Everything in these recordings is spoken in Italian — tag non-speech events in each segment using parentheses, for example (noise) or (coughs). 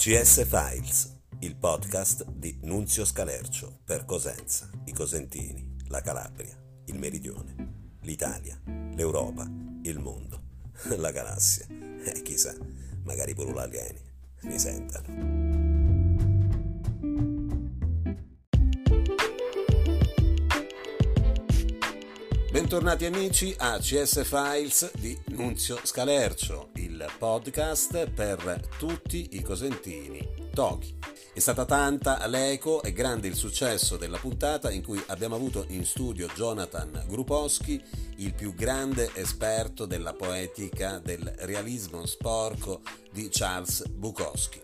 CS Files, il podcast di Nunzio Scalercio per Cosenza, i Cosentini, la Calabria, il Meridione, l'Italia, l'Europa, il mondo, (laughs) la galassia e chissà, magari pure gli alieni mi sentano. Bentornati amici a CS Files di Nunzio Scalercio, podcast per tutti i cosentini Toki. È stata tanta l'eco e grande il successo della puntata in cui abbiamo avuto in studio Jonathan Grupowski, il più grande esperto della poetica del realismo sporco di Charles Bukowski.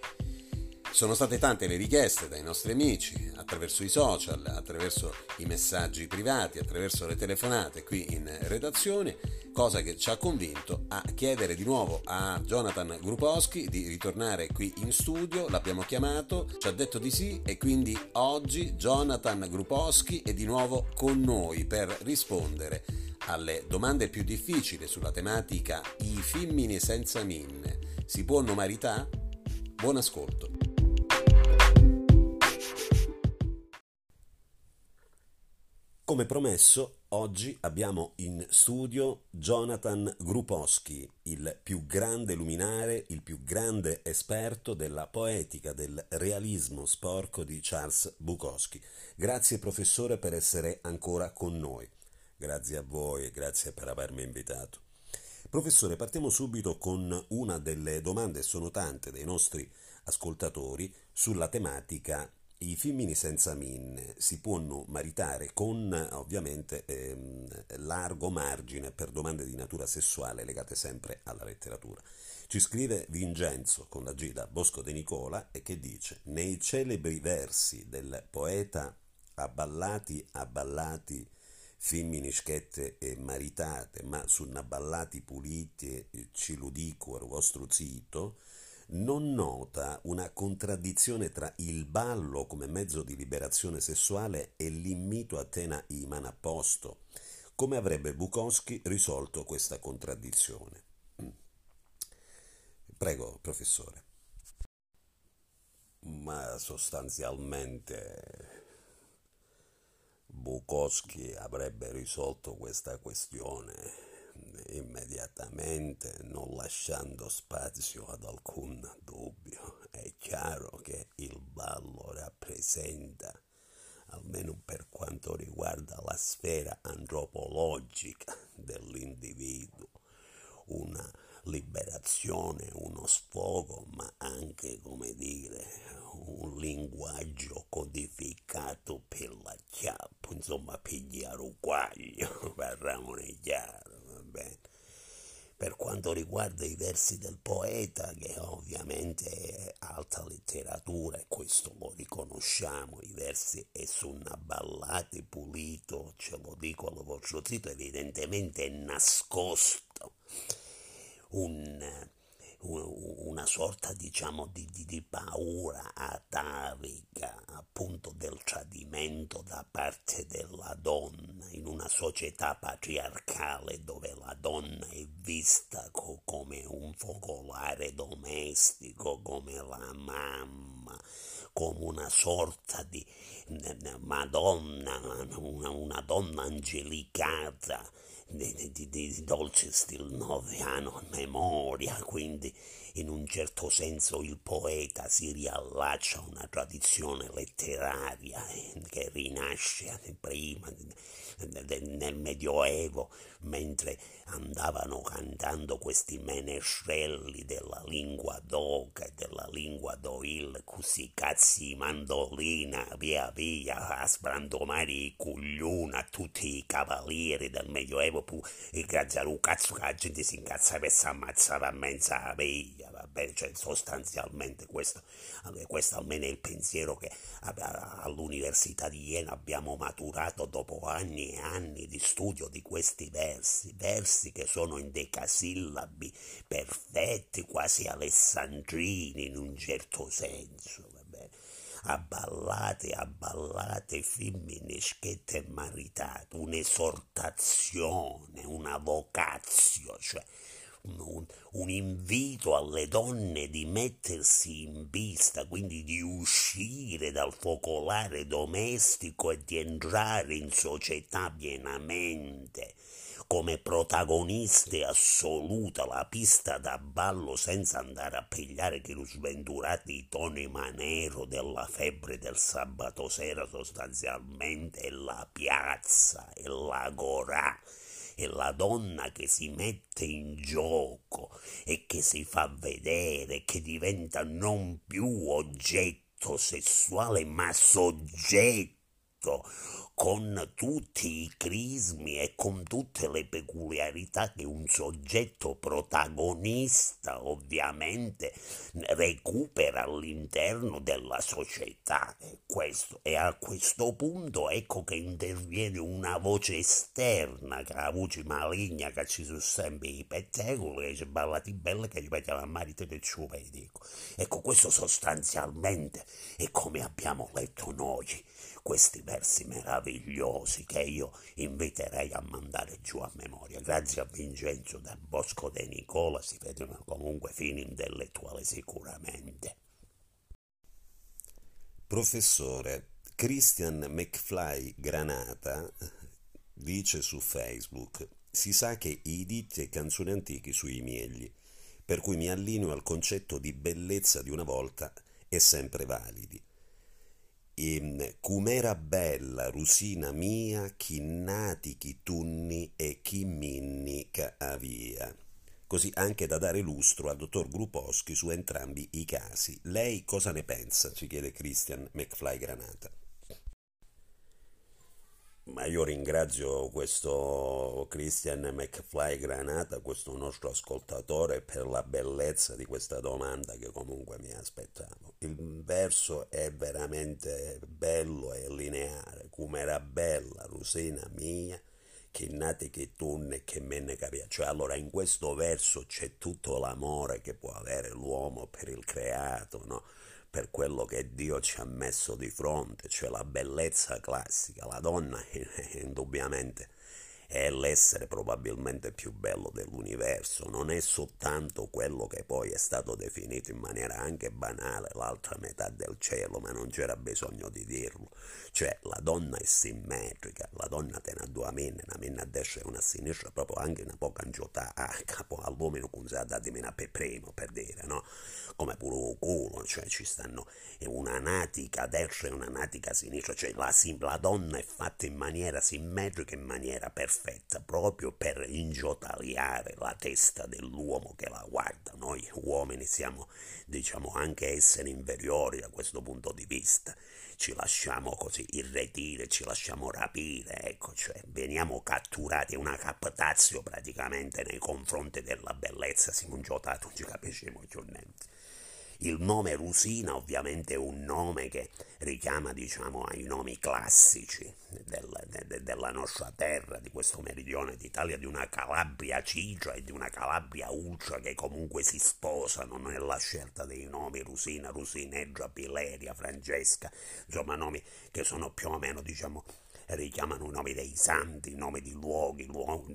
Sono state tante le richieste dai nostri amici attraverso i social, attraverso i messaggi privati, attraverso le telefonate qui in redazione, cosa che ci ha convinto a chiedere di nuovo a Jonathan Grupowski di ritornare qui in studio. L'abbiamo chiamato, ci ha detto di sì e quindi oggi Jonathan Grupowski è di nuovo con noi per rispondere alle domande più difficili sulla tematica I femmini senza minne. Si può nomarità? Buon ascolto. Come promesso, oggi abbiamo in studio Jonathan Grupowski, il più grande luminare, il più grande esperto della poetica del realismo sporco di Charles Bukowski. Grazie professore per essere ancora con noi. Grazie a voi e grazie per avermi invitato. Professore, partiamo subito con una delle domande, sono tante, dei nostri ascoltatori sulla tematica i femmini senza minne si possono maritare con ovviamente ehm, largo margine per domande di natura sessuale legate sempre alla letteratura. Ci scrive Vincenzo con la G da Bosco de Nicola e che dice nei celebri versi del poeta abballati abballati femmini schette e maritate ma sunnaballati puliti ciludicuor vostro zito non nota una contraddizione tra il ballo come mezzo di liberazione sessuale e l'invito a tena iman a posto. Come avrebbe Bukowski risolto questa contraddizione? Prego, professore. Ma sostanzialmente Bukowski avrebbe risolto questa questione immediatamente, non lasciando spazio ad alcun dubbio. È chiaro che il ballo rappresenta, almeno per quanto riguarda la sfera antropologica dell'individuo, una liberazione, uno sfogo, ma anche, come dire, un linguaggio codificato per la chiappa, insomma, per gli aruguaglio, (laughs) parliamone chiaro bene. Per quanto riguarda i versi del poeta, che ovviamente è alta letteratura, e questo lo riconosciamo, i versi è su una ballata pulito, ce lo dico allo vostro zitto, evidentemente è nascosto un una sorta diciamo di, di, di, paura atavica appunto del tradimento da parte della donna in una società patriarcale dove la donna è vista co- come un focolare domestico come la mamma come una sorta di madonna una, una donna angelicata di, di, di dolce stil noviano memoria, quindi in un certo senso il poeta si riallaccia a una tradizione letteraria eh, che rinasce prima nel Medioevo, mentre andavano cantando questi menescelli della lingua d'oca e della lingua d'oil, così cazzi mandolina, via via, a sbrandomare i cugliuna a tutti i cavalieri del Medioevo, pu, e grazie a un cazzo che la gente si incazzava e si ammazzava a mezza via, va bene, cioè sostanzialmente questo, questo almeno è il pensiero che all'Università di Iena abbiamo maturato dopo anni e anni di studio di questi versi, versi che sono in decasillabi perfetti, quasi alessandrini in un certo senso, vabbè. Abballate, abballate, femmine schette e maritate, un'esortazione, una vocazio, cioè un, un, invito alle donne di mettersi in pista, quindi di uscire dal focolare domestico e di entrare in società pienamente. Come protagoniste assoluta la pista da ballo senza andare a pigliare che lo sventurati Tony Manero della febbre del sabato sera sostanzialmente è la piazza, è l'agorà è la donna che si mette in gioco e che si fa vedere, che diventa non più oggetto sessuale ma soggetto con tutti i crismi e con tutte le peculiarità che un soggetto protagonista ovviamente recupera all'interno della società. Questo, e a questo punto ecco che interviene una voce esterna, che la voce maligna che ci sono sempre i pettegoli, che ci ballati belle, che gli mettiamo a marito del dico. Ecco, questo sostanzialmente è come abbiamo letto noi questi versi meravigliosi che io inviterei a mandare giù a memoria. Grazie a Vincenzo del Bosco De Nicola si vedono comunque fini intellettuali sicuramente. Professore, Christian McFly Granata dice su Facebook si sa che i ditti e canzoni antichi sui miegli, per cui mi allineo al concetto di bellezza di una volta e sempre validi e Cum'era bella, rusina mia, chi nati, chi tunni e chi minni ca avia. Così anche da dare lustro al dottor Gruposchi su entrambi i casi. Lei cosa ne pensa? ci chiede Christian McFly Granata. Ma io ringrazio questo Christian McFly Granata, questo nostro ascoltatore, per la bellezza di questa domanda che comunque mi aspettavo. Il verso è veramente bello e lineare, come era bella, Rusina mia, che nati che tunne che me ne capia. Cioè allora in questo verso c'è tutto l'amore che può avere l'uomo per il creato, no? Per quello che Dio ci ha messo di fronte, cioè la bellezza classica. La donna (laughs) indubbiamente è l'essere probabilmente più bello dell'universo, non è soltanto quello che poi è stato definito in maniera anche banale l'altra metà del cielo, ma non c'era bisogno di dirlo. Cioè la donna è simmetrica, la donna te ne due minne, una minna a destra e una a sinistra, proprio anche una poca angiotà a capo all'uomo ha dato meno per primo, per dire, no? Come pure un culo, cioè ci stanno una natica a destra e una natica a sinistra, cioè la, la donna è fatta in maniera simmetrica, in maniera perfetta perfetta proprio per ingiotaliare la testa dell'uomo che la guarda. Noi uomini siamo, diciamo, anche esseri inferiori da questo punto di vista. Ci lasciamo così irretire, ci lasciamo rapire, ecco, cioè veniamo catturati, è una captazio praticamente nei confronti della bellezza, siamo ingiotati, non ci capisciamo più niente. Il nome Rusina ovviamente è un nome che richiama diciamo, ai nomi classici del, de, della nostra terra, di questo meridione d'Italia, di una Calabria cigia e di una Calabria ulcia che comunque si sposano nella scelta dei nomi Rusina, Rusineggia, Pileria, Francesca, insomma nomi che sono più o meno diciamo richiamano i nomi dei santi, i nomi di luoghi, luoghi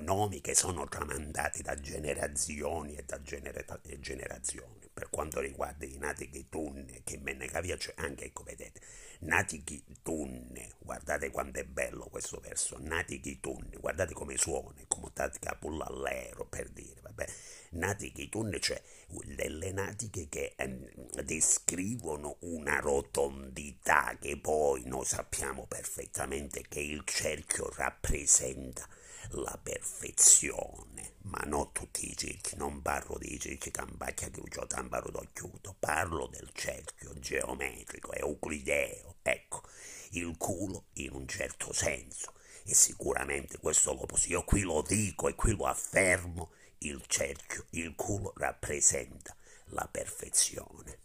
nomi che sono tramandati da generazioni e da genera- generazioni. Per quanto riguarda i natichi tunne, che me ne capisce anche, ecco vedete, natichi tunne, guardate quanto è bello questo verso, natichi tunne, guardate come suona, come tatica pullallero per dire, vabbè, natichi tunne, cioè delle natiche che ehm, descrivono una rotondità che poi noi sappiamo perfettamente che il cerchio rappresenta la perfezione, ma non tutti i cerchi, non parlo dei cerchi campacchia che ho tamparo da chiudo, parlo del cerchio geometrico, euclideo, ecco, il culo in un certo senso, e sicuramente questo lo posso, io qui lo dico e qui lo affermo, il cerchio, il culo rappresenta la perfezione.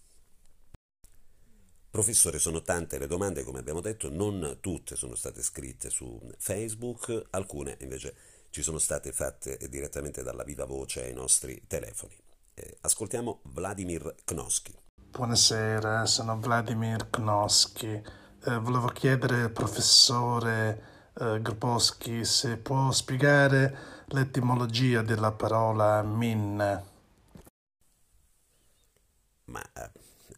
Professore, sono tante le domande, come abbiamo detto, non tutte sono state scritte su Facebook, alcune invece ci sono state fatte direttamente dalla viva voce ai nostri telefoni. Eh, ascoltiamo Vladimir Knosky. Buonasera, sono Vladimir Knosky. Eh, volevo chiedere al professore eh, Gruposchi se può spiegare l'etimologia della parola min. Ma eh,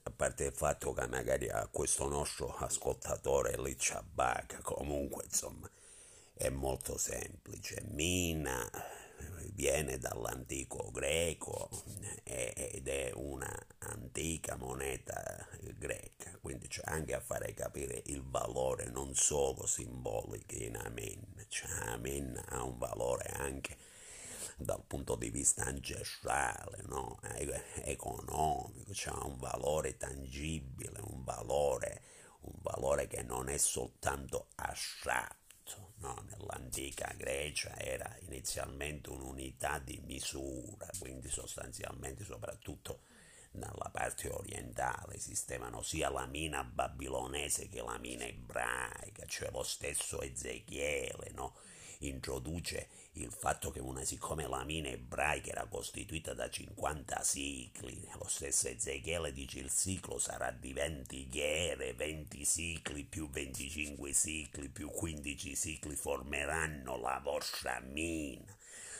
a parte il fatto che magari a questo nostro ascoltatore lì c'abbacca, comunque insomma è molto semplice. Mina viene dall'antico greco ed è una antica moneta greca, quindi c'è anche a fare capire il valore non solo simbolico in Amen, cioè Amen ha un valore anche dal punto di vista ancestrale, no? economico, c'è un valore tangibile, un valore, un valore che non è soltanto astratto no? nell'antica Grecia era inizialmente un'unità di misura, quindi sostanzialmente soprattutto nella parte orientale esistevano sia la mina babilonese che la mina ebraica, cioè lo stesso Ezechiele no? introduce il fatto che una, siccome la mina ebraica era costituita da 50 cicli, lo stesso Ezechiele dice il ciclo sarà di 20 ghere, 20 cicli più 25 cicli più 15 cicli formeranno la vostra mina.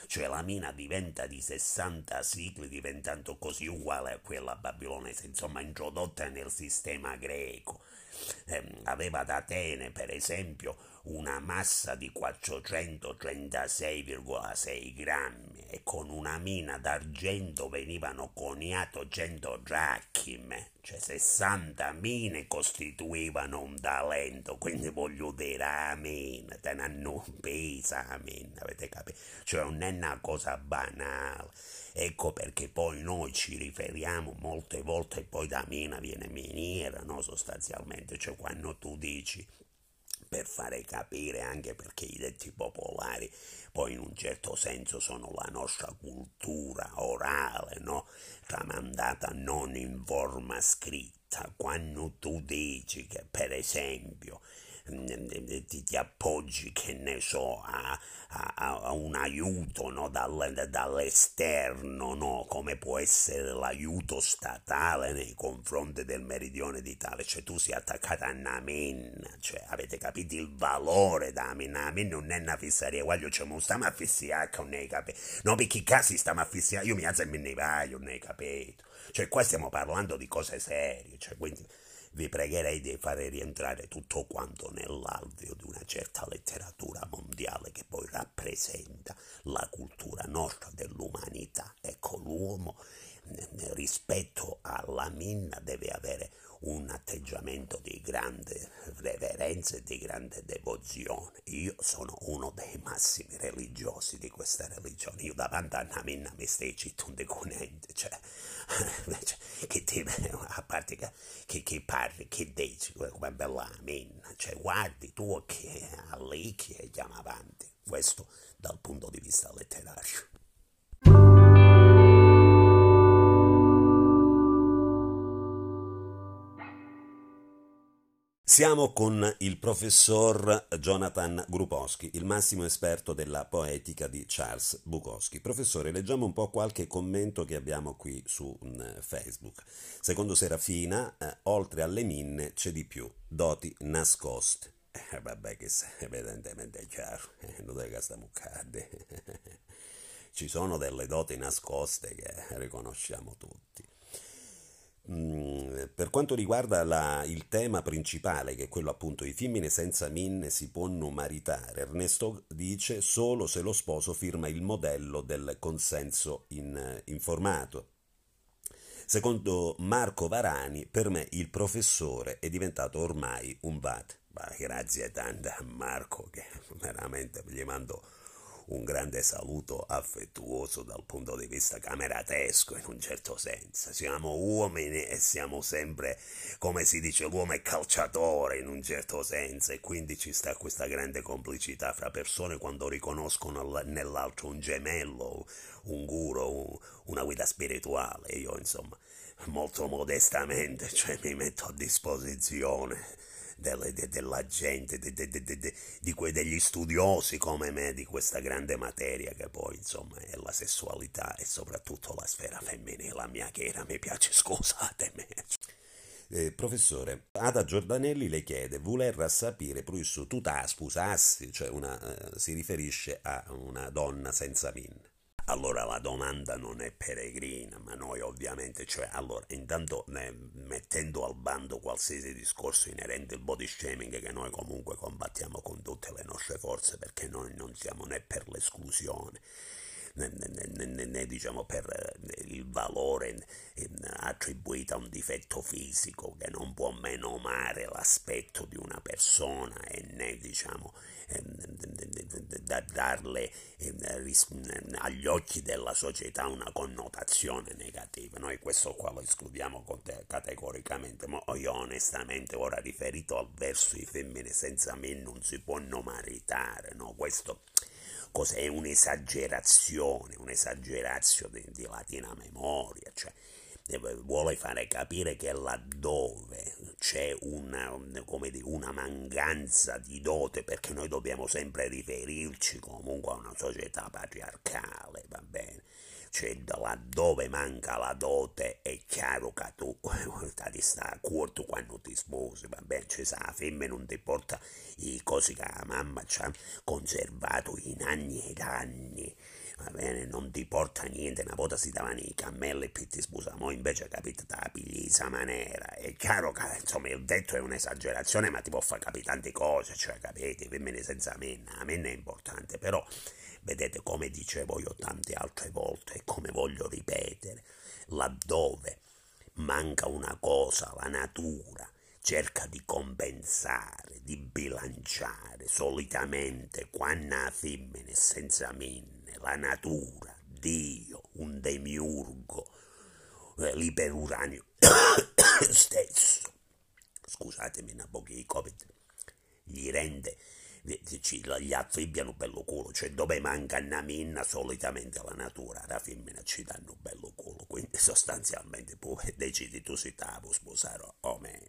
Cioè la mina diventa di 60 cicli, diventando così uguale a quella babilonese, insomma introdotta nel sistema greco. Eh, aveva ad Atene, per esempio, una massa di 436,6 grammi e con una mina d'argento venivano coniato 100 drachime, cioè 60 mine costituivano un talento, quindi voglio dire amen, te ne hanno pesa amen, avete capito? Cioè non è una cosa banale. Ecco perché poi noi ci riferiamo molte volte, poi da mina viene miniera, no? Sostanzialmente, cioè quando tu dici per fare capire anche perché i detti popolari poi in un certo senso sono la nostra cultura orale, no? tramandata non in forma scritta. Quando tu dici che per esempio ti, ti appoggi, che ne so, a, a, a un aiuto no? Dall, dall'esterno, no? come può essere l'aiuto statale nei confronti del meridione d'Italia, cioè tu sei attaccato a Namin, cioè avete capito il valore da Namin, Namin non è una fissaria, guaglio, cioè, non stiamo a fissare, non hai capito, no, perché casi stiamo a fissare, io mi alzo e me ne vai, non hai capito, cioè qua stiamo parlando di cose serie, cioè quindi vi pregherei di fare rientrare tutto quanto nell'alveo di una certa letteratura mondiale che poi rappresenta la cultura nostra dell'umanità. Ecco, l'uomo rispetto alla minna deve avere un atteggiamento di grande reverenza e di grande devozione. Io sono uno dei massimi religiosi di questa religione. Io davanti a una minna mi stai un deconente, cioè, (laughs) che ti, a parte che, che, che parli, che dici, come bella minna, cioè guardi tu che allicchi e andiamo avanti. Questo dal punto di vista letterario. Siamo con il professor Jonathan Grupowski, il massimo esperto della poetica di Charles Bukowski. Professore, leggiamo un po' qualche commento che abbiamo qui su mm, Facebook. Secondo Serafina, eh, oltre alle minne c'è di più, doti nascoste. Eh, vabbè, che evidentemente è chiaro, eh, non è che stiamo cadde. (laughs) Ci sono delle doti nascoste che riconosciamo tutti. Mm, per quanto riguarda la, il tema principale, che è quello appunto i femmine senza minne si possono maritare, Ernesto dice solo se lo sposo firma il modello del consenso in, informato. Secondo Marco Varani, per me il professore è diventato ormai un VAT. grazie tante a Marco che veramente gli mando un grande saluto affettuoso dal punto di vista cameratesco in un certo senso. Siamo uomini e siamo sempre, come si dice, l'uomo è calciatore in un certo senso e quindi ci sta questa grande complicità fra persone quando riconoscono nell'altro un gemello, un guru, una guida spirituale. Io insomma molto modestamente (laughs) cioè, mi metto a disposizione delle, de, della gente, de, de, di quei, degli studiosi come me di questa grande materia che poi insomma è la sessualità e soprattutto la sfera femminile, la mia che era, mi piace, scusatemi. Eh, professore, Ada Giordanelli le chiede, voler sapere plus tu sposassi, cioè una, eh, si riferisce a una donna senza min. Allora la domanda non è peregrina, ma noi ovviamente, cioè, allora, intanto ne, mettendo al bando qualsiasi discorso inerente al body shaming che noi comunque combattiamo con tutte le nostre forze perché noi non siamo né per l'esclusione diciamo per il valore attribuito a un difetto fisico che non può menomare l'aspetto di una persona e né diciamo da darle agli occhi della società una connotazione negativa. Noi questo qua lo escludiamo categoricamente, ma io onestamente ora riferito al verso di femmine senza me non si può non maritare, no? Questo cos'è un'esagerazione, un'esagerazione di, latina memoria, cioè vuole fare capire che laddove c'è una, dire, una, mancanza di dote, perché noi dobbiamo sempre riferirci comunque a una società patriarcale, va bene? Cioè, laddove manca la dote è chiaro che tu ti (laughs) sta a corto quando ti sposi, va bene? Cioè, se la femmina non ti porta i cose che la mamma ci ha conservato in anni ed anni, va bene, non ti porta niente, una volta si davano i cammelli e ti sposamo, invece capite, te la pigli maniera, è chiaro che insomma il detto è un'esagerazione, ma ti può far capire tante cose, cioè capite, femmine senza menna, la menna è importante, però vedete come dicevo io tante altre volte e come voglio ripetere, laddove manca una cosa, la natura, cerca di compensare, di bilanciare, solitamente femmina è senza menna, la natura, Dio, un demiurgo, eh, l'iperuranio (coughs) stesso, scusatemi un po' che Covid gli rende gli affibbiano bello culo, cioè dove manca una minna solitamente la natura, la femmina ci danno bello culo, quindi (laughs) sostanzialmente poi decidi tu se ti vuoi sposare o meno.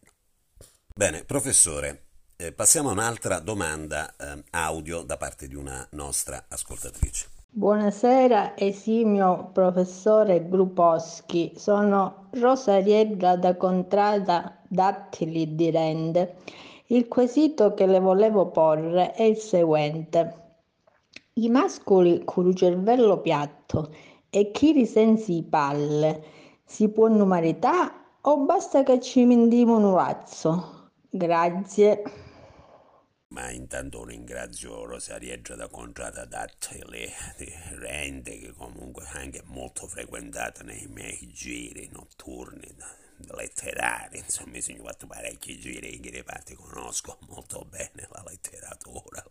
Bene, professore, eh, passiamo a un'altra domanda eh, audio da parte di una nostra ascoltatrice. Buonasera esimio professore Gruposchi, sono Rosariella da Contrada Dattili di Rende. Il quesito che le volevo porre è il seguente. I mascoli con il cervello piatto e chi risensi palle si può numarità o basta che ci mindiamo un razzo? Grazie. Ma intanto ringrazio Rosarieggia da Contrada Dattele di Rende, che comunque è anche molto frequentata nei miei giri notturni letterari, insomma mi sono fatto parecchi giri in che parti conosco molto bene la letteratura.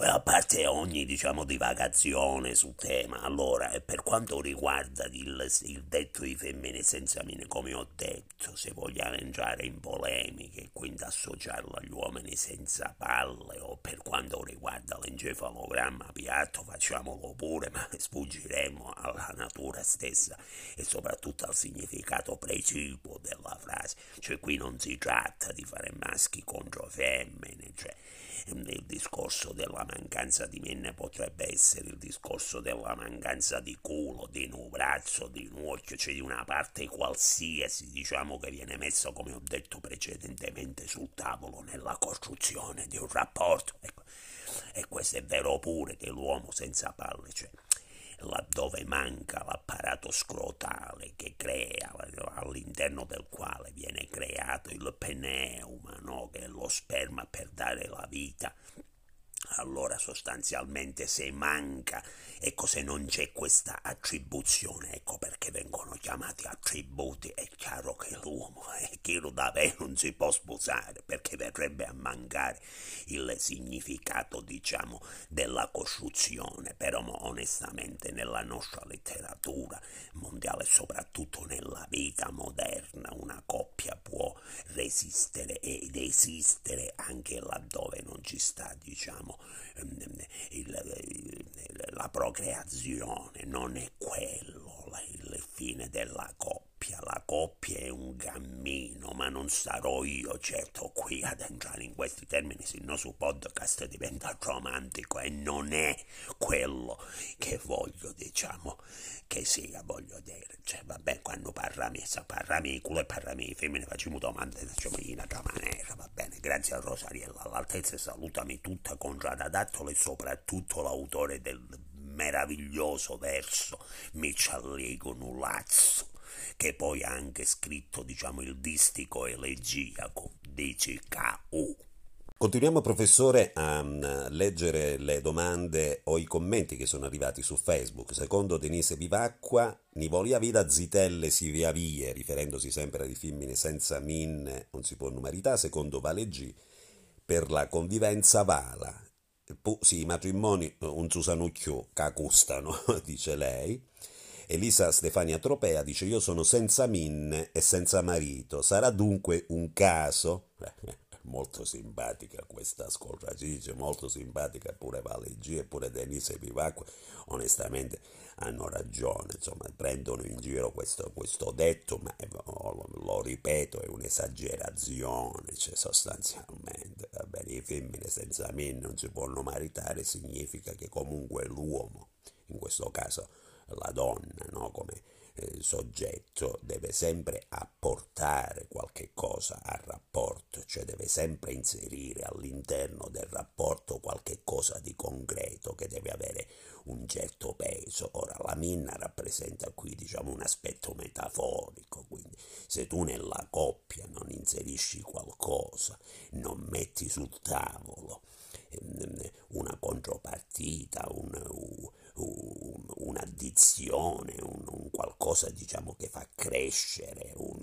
A parte ogni diciamo divagazione sul tema, allora per quanto riguarda il, il detto di femmine senza mine, come ho detto, se vogliamo entrare in polemiche quindi associarlo agli uomini senza palle o per quanto riguarda l'encefalogramma piatto facciamolo pure, ma sfuggiremo alla natura stessa e soprattutto al significato precipuo della frase. Cioè qui non si tratta di fare maschi contro femmine, cioè il discorso della mancanza di menne potrebbe essere il discorso della mancanza di culo, di un braccio, di un occhio, cioè di una parte qualsiasi, diciamo, che viene messa, come ho detto precedentemente, sul tavolo nella costruzione di un rapporto. Ecco. E questo è vero pure che l'uomo senza palle, cioè laddove manca l'apparato scrotale che crea, all'interno del quale viene creato il pneuma, no? che è lo sperma per dare la vita allora sostanzialmente se manca, ecco se non c'è questa attribuzione, ecco perché vengono chiamati attributi, è chiaro che l'uomo è chi lo davvero non si può sposare, perché verrebbe a mancare il significato, diciamo, della costruzione, però onestamente nella nostra letteratura mondiale, soprattutto nella vita moderna, una coppia può resistere ed esistere anche laddove non ci sta, diciamo, il, la procreazione, non è quello il fine della coppia. La coppia è un cammino, ma non sarò io certo qui ad entrare in questi termini, se no su podcast diventa romantico e non è quello che voglio, diciamo, che sia, voglio dire. Cioè, vabbè, quando parlami, sa parlami culo e parlami femmine, facciamo domande, facciamo in altra maniera, va bene. Grazie a Rosariella, all'altezza salutami tutta Conrada Dattolo e soprattutto l'autore del meraviglioso verso Mi ci allego nulazzo che poi ha anche scritto diciamo il distico elegiaco DCKU. Continuiamo professore a mm, leggere le domande o i commenti che sono arrivati su Facebook. Secondo Denise Vivacqua, Nivolia vita zitelle si via vie, riferendosi sempre ai femmine senza min, non si può numerità. Secondo Valeggi, per la convivenza vala. Sì, i matrimoni un susanucchio cacustano, (laughs) dice lei. Elisa Stefania Tropea dice io sono senza minne e senza marito, sarà dunque un caso? (laughs) molto simpatica questa ascoltatrice, molto simpatica pure Valeggi e pure Denise Vivacqua, onestamente hanno ragione, insomma prendono in giro questo, questo detto, ma lo ripeto è un'esagerazione, cioè sostanzialmente, va bene, i femmine senza minne non si possono maritare, significa che comunque l'uomo, in questo caso la donna no? come soggetto deve sempre apportare qualche cosa al rapporto, cioè deve sempre inserire all'interno del rapporto qualche cosa di concreto che deve avere un certo peso. Ora la minna rappresenta qui diciamo un aspetto metaforico, quindi se tu nella coppia non inserisci qualcosa, non metti sul tavolo una contropartita, un, un'addizione, un, un, qualcosa diciamo che fa crescere, un,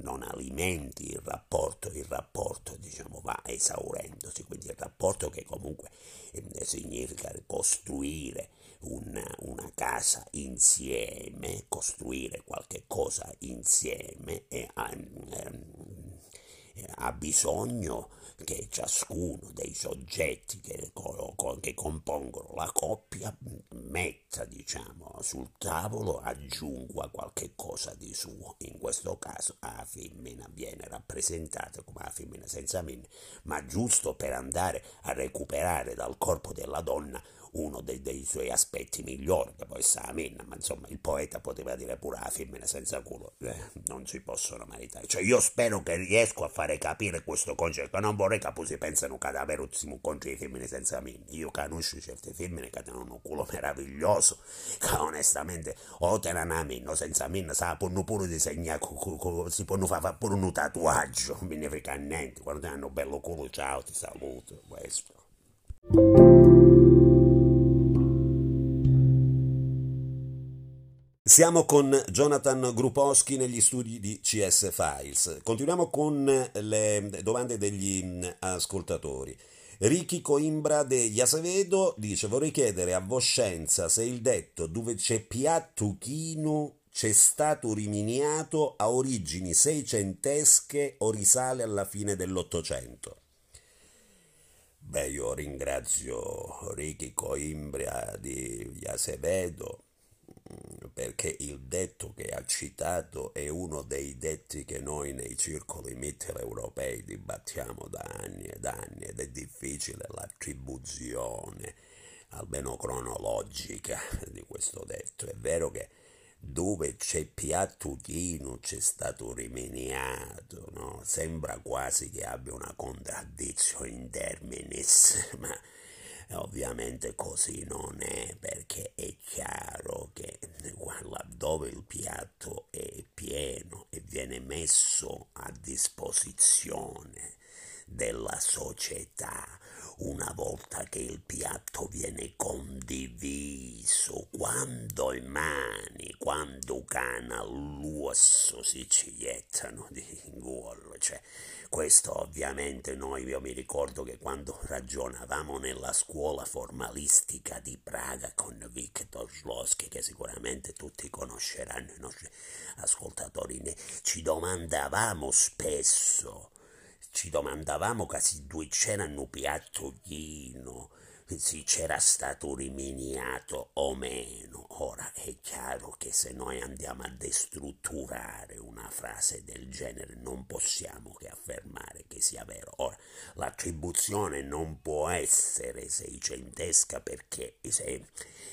non alimenti il rapporto, il rapporto diciamo va esaurendosi, quindi il rapporto che comunque eh, significa costruire una, una, casa insieme, costruire qualche cosa insieme e ehm, ha bisogno che ciascuno dei soggetti che, che, compongono la coppia metta diciamo, sul tavolo, aggiunga qualche cosa di suo. In questo caso la femmina viene rappresentata come la femmina senza minne, ma giusto per andare a recuperare dal corpo della donna uno dei, dei, suoi aspetti migliori, che poi sa minna, ma insomma il poeta poteva dire pure la femmina senza culo, eh, non si possono maritare. Cioè io spero che riesco a fare capire questo concetto, non vorrei che si pensano che davvero siamo contro le femmine senza minna. Io conosco certe femmine che hanno un culo meraviglioso, che onestamente o te una minna senza minna, sa, possono pure disegnare, si possono fare pure un tatuaggio, (laughs) non me ne frega niente, quando hanno un bello culo, ciao, ti saluto, questo. Siamo con Jonathan Grupowski negli studi di CS Files. Continuiamo con le domande degli mm, ascoltatori. Ricky Coimbra de Azevedo dice vorrei chiedere a Voscenza se il detto dove c'è piatto chino c'è stato riminiato a origini seicentesche o risale alla fine dell'Ottocento. Beh, io ringrazio Ricky Coimbra di Azevedo perché il detto che ha citato è uno dei detti che noi nei circoli mitteleuropei dibattiamo da anni ed anni ed è difficile l'attribuzione, almeno cronologica, (laughs) di questo detto. È vero che dove c'è piatto chino c'è stato rimeniato, no? sembra quasi che abbia una contraddizione in terminis, (laughs) ma Ovviamente così non è perché è chiaro che laddove il piatto è pieno e viene messo a disposizione della società una volta che il piatto viene condiviso, quando i mani, quando cana l'uosso si ciettano di gol, cioè questo ovviamente noi, io mi ricordo che quando ragionavamo nella scuola formalistica di Praga con Viktor Slosky, che sicuramente tutti conosceranno, i nostri ascoltatori, ci domandavamo spesso, ci domandavamo se due c'erano piattoino, se c'era stato riminiato o meno. Ora è chiaro che se noi andiamo a destrutturare una frase del genere non possiamo che affermare che sia vero. Ora, l'attribuzione non può essere seicentesca perché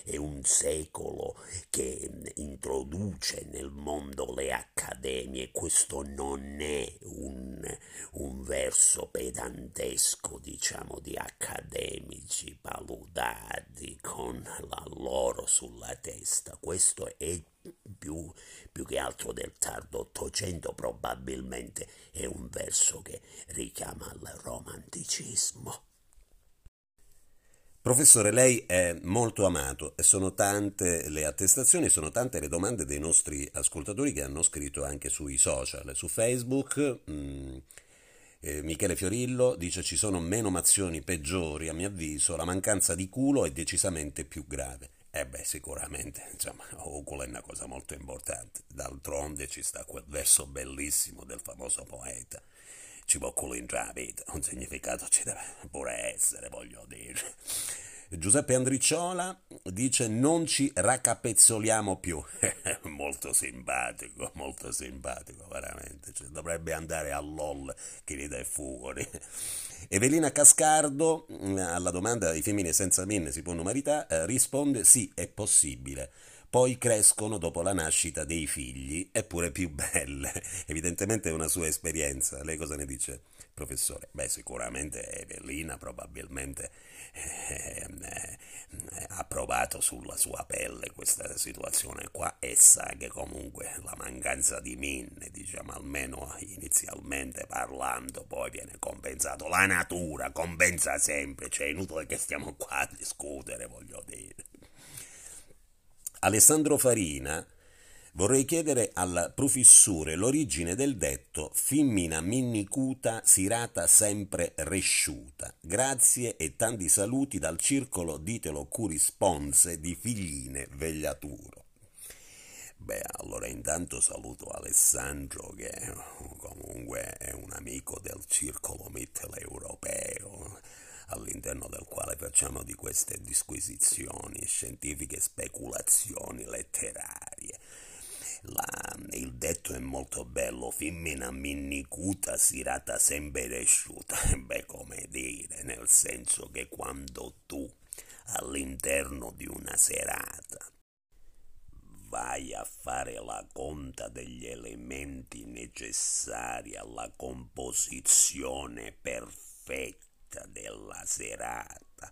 è un secolo che introduce nel mondo le accademie, questo non è un, un verso pedantesco, diciamo, di accademici paludati con la loro sulla testa. Questo è più, più, che altro del tardo Ottocento, probabilmente è un verso che richiama il romanticismo. Professore, lei è molto amato e sono tante le attestazioni, sono tante le domande dei nostri ascoltatori che hanno scritto anche sui social, su Facebook. Mm, eh, Michele Fiorillo dice ci sono meno mazioni peggiori, a mio avviso, la mancanza di culo è decisamente più grave. Eh beh, sicuramente, (laughs) insomma, culo è una cosa molto importante. D'altronde ci sta quel verso bellissimo del famoso poeta ci può cominciare la vita, un significato ci deve pure essere, voglio dire. Giuseppe Andricciola dice non ci raccapezzoliamo più. (laughs) molto simpatico, molto simpatico, veramente. Cioè, dovrebbe andare a LOL che ride e fugori. (laughs) Evelina Cascardo alla domanda i femmine senza min si possono maritare eh, risponde sì, è possibile poi crescono dopo la nascita dei figli, eppure più belle. (laughs) Evidentemente è una sua esperienza. Lei cosa ne dice, professore? Beh, sicuramente Evelina probabilmente eh, eh, ha provato sulla sua pelle questa situazione qua e sa che comunque la mancanza di minne, diciamo almeno inizialmente parlando, poi viene compensato. La natura compensa sempre, cioè è inutile che stiamo qua a discutere, voglio dire. Alessandro Farina, vorrei chiedere al professore l'origine del detto Fimmina minnicuta sirata sempre resciuta. Grazie e tanti saluti dal circolo Ditelo Curisponse di Figline Vegliaturo. Beh, allora intanto saluto Alessandro che comunque è un amico del circolo mitteleuropeo all'interno del quale facciamo di queste disquisizioni scientifiche, speculazioni letterarie. La, il detto è molto bello, femmina minnicuta, sirata sempre resciuta. (laughs) Beh, come dire, nel senso che quando tu all'interno di una serata vai a fare la conta degli elementi necessari alla composizione perfetta, vita della serata,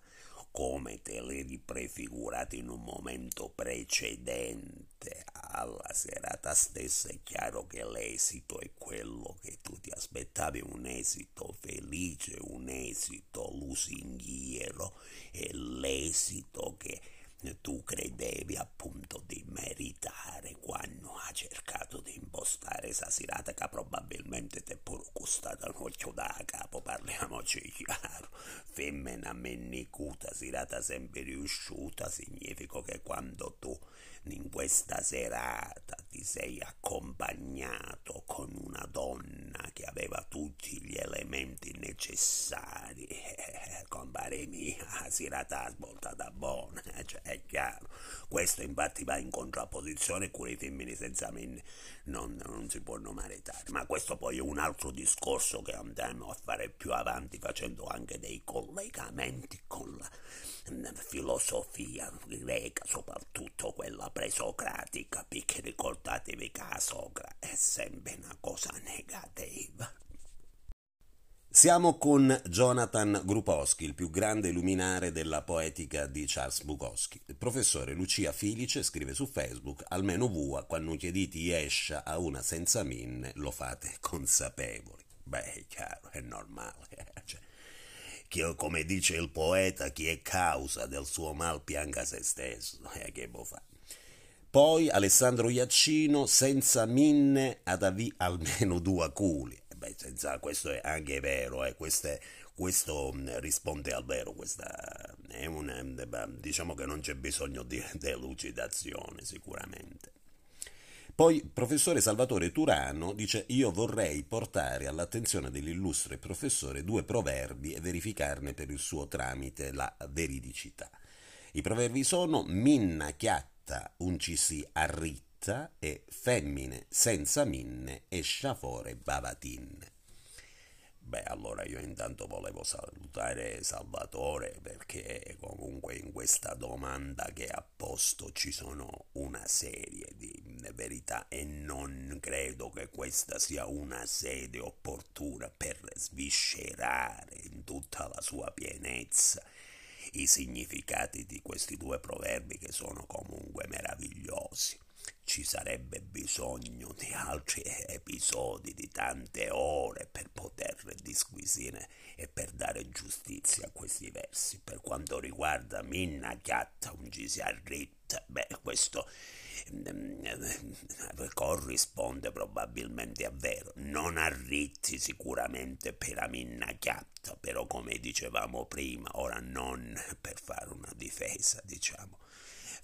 come te l'eri prefigurato in un momento precedente. Alla serata stessa, è chiaro che l'esito è quello che tu ti aspettavi, un esito felice, un esito lusinghiero, è l'esito che tu credevi appunto di meritare quando ha cercato di impostare questa serata che probabilmente ti è pure costata un occhio da capo, parliamoci chiaro. Femmina mennicuta, serata sempre riusciuta, significa che quando tu in questa serata ti sei accompagnato con una donna che aveva tutti gli elementi necessari, (laughs) eh, compare mia, serata svoltata buona, cioè è chiaro. Questo infatti va in contrapposizione con i femmini senza minne, non, non si possono maritare. Ma questo poi è un altro discorso che andremo a fare più avanti facendo anche dei collegamenti con la filosofia greca, soprattutto quella presocratica, perché ricordatevi che socra è sempre una cosa negativa. Siamo con Jonathan Grupowski, il più grande luminare della poetica di Charles Bukowski. Il professore Lucia Filice scrive su Facebook, almeno vua, quando chiediti escia a una senza minne, lo fate consapevoli. Beh, è chiaro, è normale. (laughs) Cioè, che, come dice il poeta, chi è causa del suo mal pianga se stesso. (laughs) E che può fare? Poi Alessandro Iaccino, senza minne ad avì almeno due culi. Beh, senza, questo è anche vero, eh, queste, questo mm, risponde al vero, questa è un, diciamo che non c'è bisogno di (laughs) delucidazione sicuramente. Poi professore Salvatore Turano dice io vorrei portare all'attenzione dell'illustre professore due proverbi e verificarne per il suo tramite la veridicità. I proverbi sono minna chiatta uncisi arritta e femmine senza minne escia fuori bavatin. Beh, allora io intanto volevo salutare Salvatore perché comunque in questa domanda che ha posto ci sono una serie di verità e non credo che questa sia una sede opportuna per sviscerare in tutta la sua pienezza i significati di questi due proverbi che sono comunque meravigliosi ci sarebbe bisogno di altri episodi, di tante ore per poter disquisire e per dare giustizia a questi versi. Per quanto riguarda Minna Chiatta, un Gisarrit, beh, questo mm, corrisponde probabilmente a vero. Non arritti sicuramente per la Minna Chiatta, però come dicevamo prima, ora non per fare una difesa, diciamo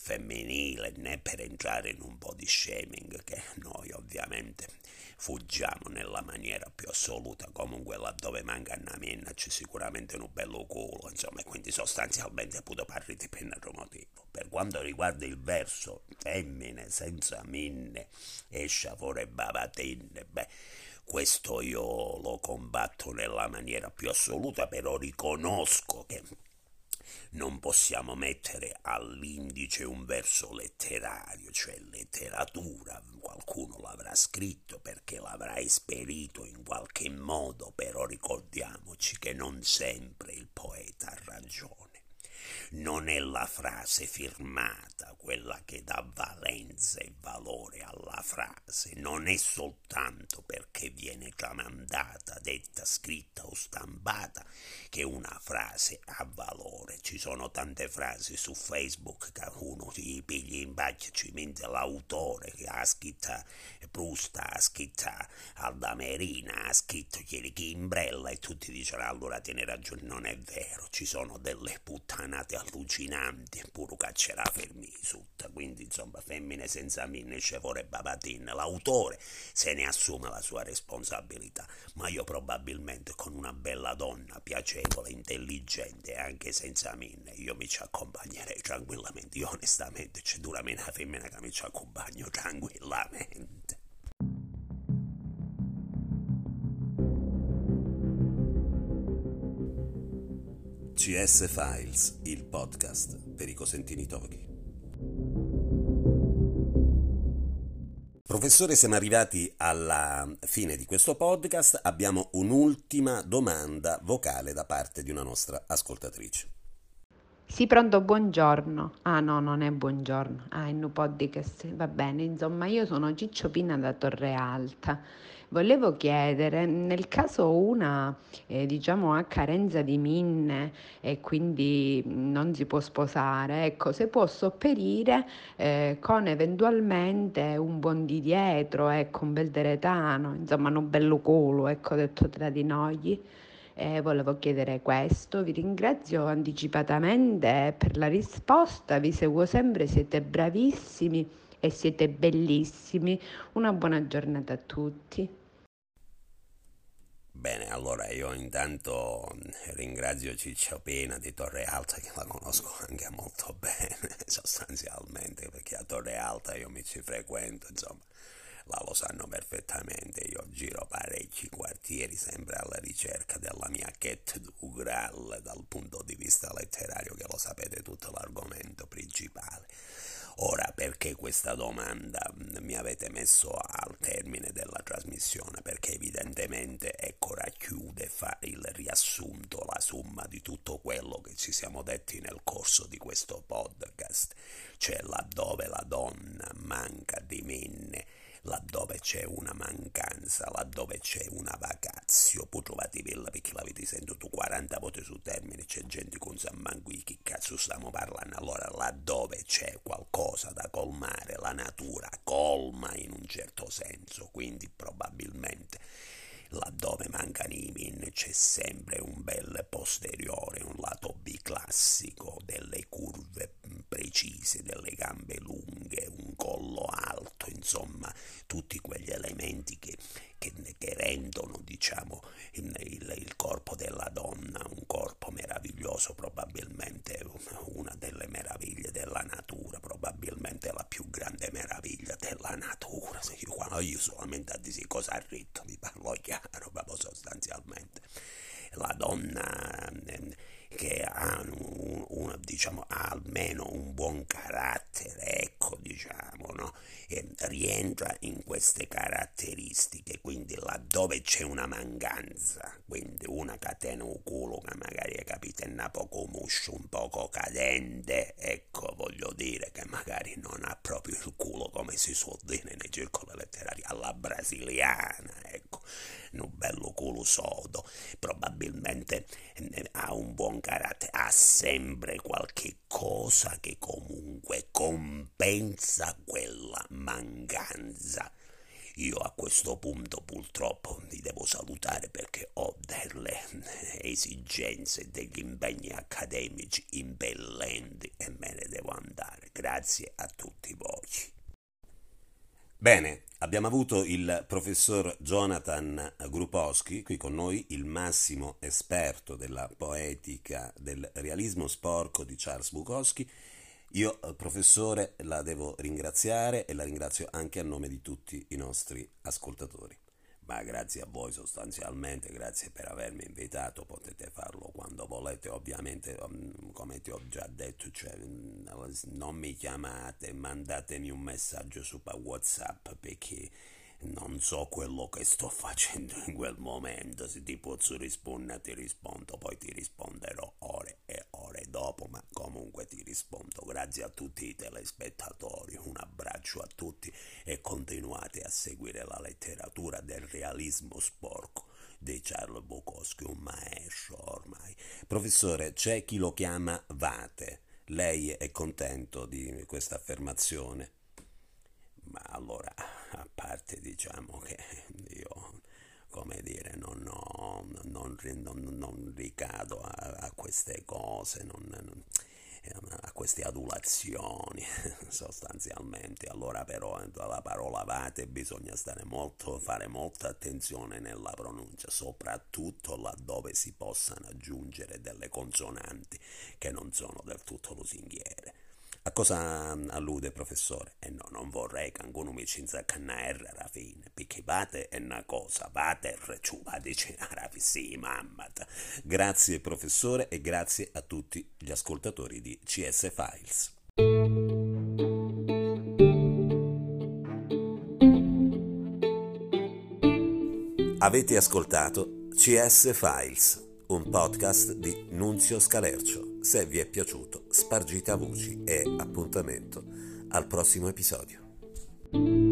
femminile né per entrare in un po' di shaming che noi ovviamente fuggiamo nella maniera più assoluta. Comunque laddove manca una minna c'è sicuramente un bello culo insomma quindi sostanzialmente puto parli di un motivo per quanto riguarda il verso femmine senza minne escia fuori bavatine beh questo io lo combatto nella maniera più assoluta però riconosco che non possiamo mettere all'indice un verso letterario, cioè letteratura, qualcuno l'avrà scritto perché l'avrà esperito in qualche modo, però ricordiamoci che non sempre il poeta ha ragione non è la frase firmata quella che dà valenza e valore alla frase, non è soltanto perché viene tramandata, detta, scritta o stampata che una frase ha valore. Ci sono tante frasi su Facebook che uno si piglia in baccia, ci mente l'autore che ha scritto Proust, ha scritto Aldamerina, ha scritto Chiericimbrella e tutti dicono allora tiene ragione, non è vero, ci sono delle puttanate allucinanti, pure caccerà fermi sutta, quindi insomma femmine senza minne scevore babatin, l'autore se ne assume la sua responsabilità, ma io probabilmente con una bella donna piacevole, intelligente e anche senza minne, io mi ci accompagnerei tranquillamente, io onestamente c'è duramente una femmina che mi ci accompagno tranquillamente. CS Files, il podcast per i cosentini tochi. Professore, siamo arrivati alla fine di questo podcast. Abbiamo un'ultima domanda vocale da parte di una nostra ascoltatrice. Sì, pronto, buongiorno. Ah no, non è buongiorno. Ah, in un podcast. Va bene, insomma, io sono Ciccio Pina da Torre Alta Volevo chiedere, nel caso una eh, diciamo, ha carenza di minne e quindi non si può sposare, ecco, se può sopperire eh, con eventualmente un buon di dietro, ecco, un bel deretano, insomma, un bello culo, ecco, detto tra di noi. Eh, volevo chiedere questo, vi ringrazio anticipatamente per la risposta, vi seguo sempre, siete bravissimi e siete bellissimi. Una buona giornata a tutti. Bene, allora io intanto ringrazio Ciccio Pena di Torre Alta che la conosco anche molto (laughs) bene sostanzialmente perché a Torre Alta io mi ci frequento, insomma, la lo sanno perfettamente, io giro parecchi quartieri sempre alla ricerca della mia Cat du Graal dal punto di vista letterario che lo sapete tutto l'argomento principale. Ora, perché questa domanda mi avete messo al termine della trasmissione? Perché evidentemente, ecco, racchiude, fa il riassunto, la somma di tutto quello che ci siamo detti nel corso di questo podcast, cioè laddove la donna manca di menne laddove c'è una mancanza, laddove c'è una vacazio, poi trovate bella perché l'avete sentito 40 volte su termine, c'è gente con San Manco, che cazzo stiamo parlando? Allora, laddove c'è qualcosa da colmare, la natura colma in un certo senso, quindi probabilmente laddove mancano i min c'è sempre un bel posteriore, un lato biclassico, delle curve precise, delle gambe lunghe, un collo alto, insomma, tutti quegli elementi che, che, che rendono, diciamo, il, il, corpo della donna un corpo meraviglioso, probabilmente una delle meraviglie della natura, probabilmente la più grande meraviglia della natura. Io, io solamente a dire cosa ha ritto, mi parlo chiaro, proprio sostanzialmente. La donna che ha, un, un, diciamo, ha almeno un buon carattere, ecco, diciamo, no? E rientra in queste caratteristiche, quindi laddove c'è una mancanza, quindi una catena un culo che magari è capito è un poco muscio, un poco cadente, ecco, voglio dire che magari non ha proprio il culo come si suol dire nei circoli letterari alla brasiliana, ecco, un bello culo sodo, probabilmente eh, ha un buon carattere, ha sempre qualche cosa che comunque compensa quella mancanza. Io a questo punto purtroppo vi devo salutare perché ho delle esigenze, degli impegni accademici impellenti e me ne devo andare. Grazie a tutti voi. Bene, abbiamo avuto il professor Jonathan Grupowski, qui con noi, il massimo esperto della poetica del realismo sporco di Charles Bukowski. Io, eh, professore, la devo ringraziare e la ringrazio anche a nome di tutti i nostri ascoltatori ma grazie a voi sostanzialmente, grazie per avermi invitato, potete farlo quando volete, ovviamente um, come ti ho già detto, cioè, non mi chiamate, mandatemi un messaggio su Whatsapp perché non so quello che sto facendo in quel momento, se ti posso rispondere ti rispondo, poi ti risponderò ore e ore dopo, ma comunque ti rispondo. Grazie a tutti i telespettatori, un abbraccio a tutti e continuate a seguire la letteratura del realismo sporco di Charles Bukowski, un maestro ormai. Professore, c'è chi lo chiama Vate. Lei è contento di questa affermazione? Ma allora, parte diciamo che io, come dire, non, ho, non, non, non ricado a, a, queste cose, a queste adulazioni (laughs) sostanzialmente. Allora però la parola vate bisogna stare molto, fare molta attenzione nella pronuncia, soprattutto laddove si possano aggiungere delle consonanti che non sono del tutto lusinghiere a cosa allude, professore? Eh no, non vorrei che qualcuno mi ci inzaccannaerra alla fine, perché vate è una cosa, vate e ciù, vate alla sì, mamma. Grazie, professore, e grazie a tutti gli ascoltatori di CS Files. Avete ascoltato CS Files, un podcast di Nunzio Scalercio. Se vi è piaciuto, spargite a voci e appuntamento al prossimo episodio.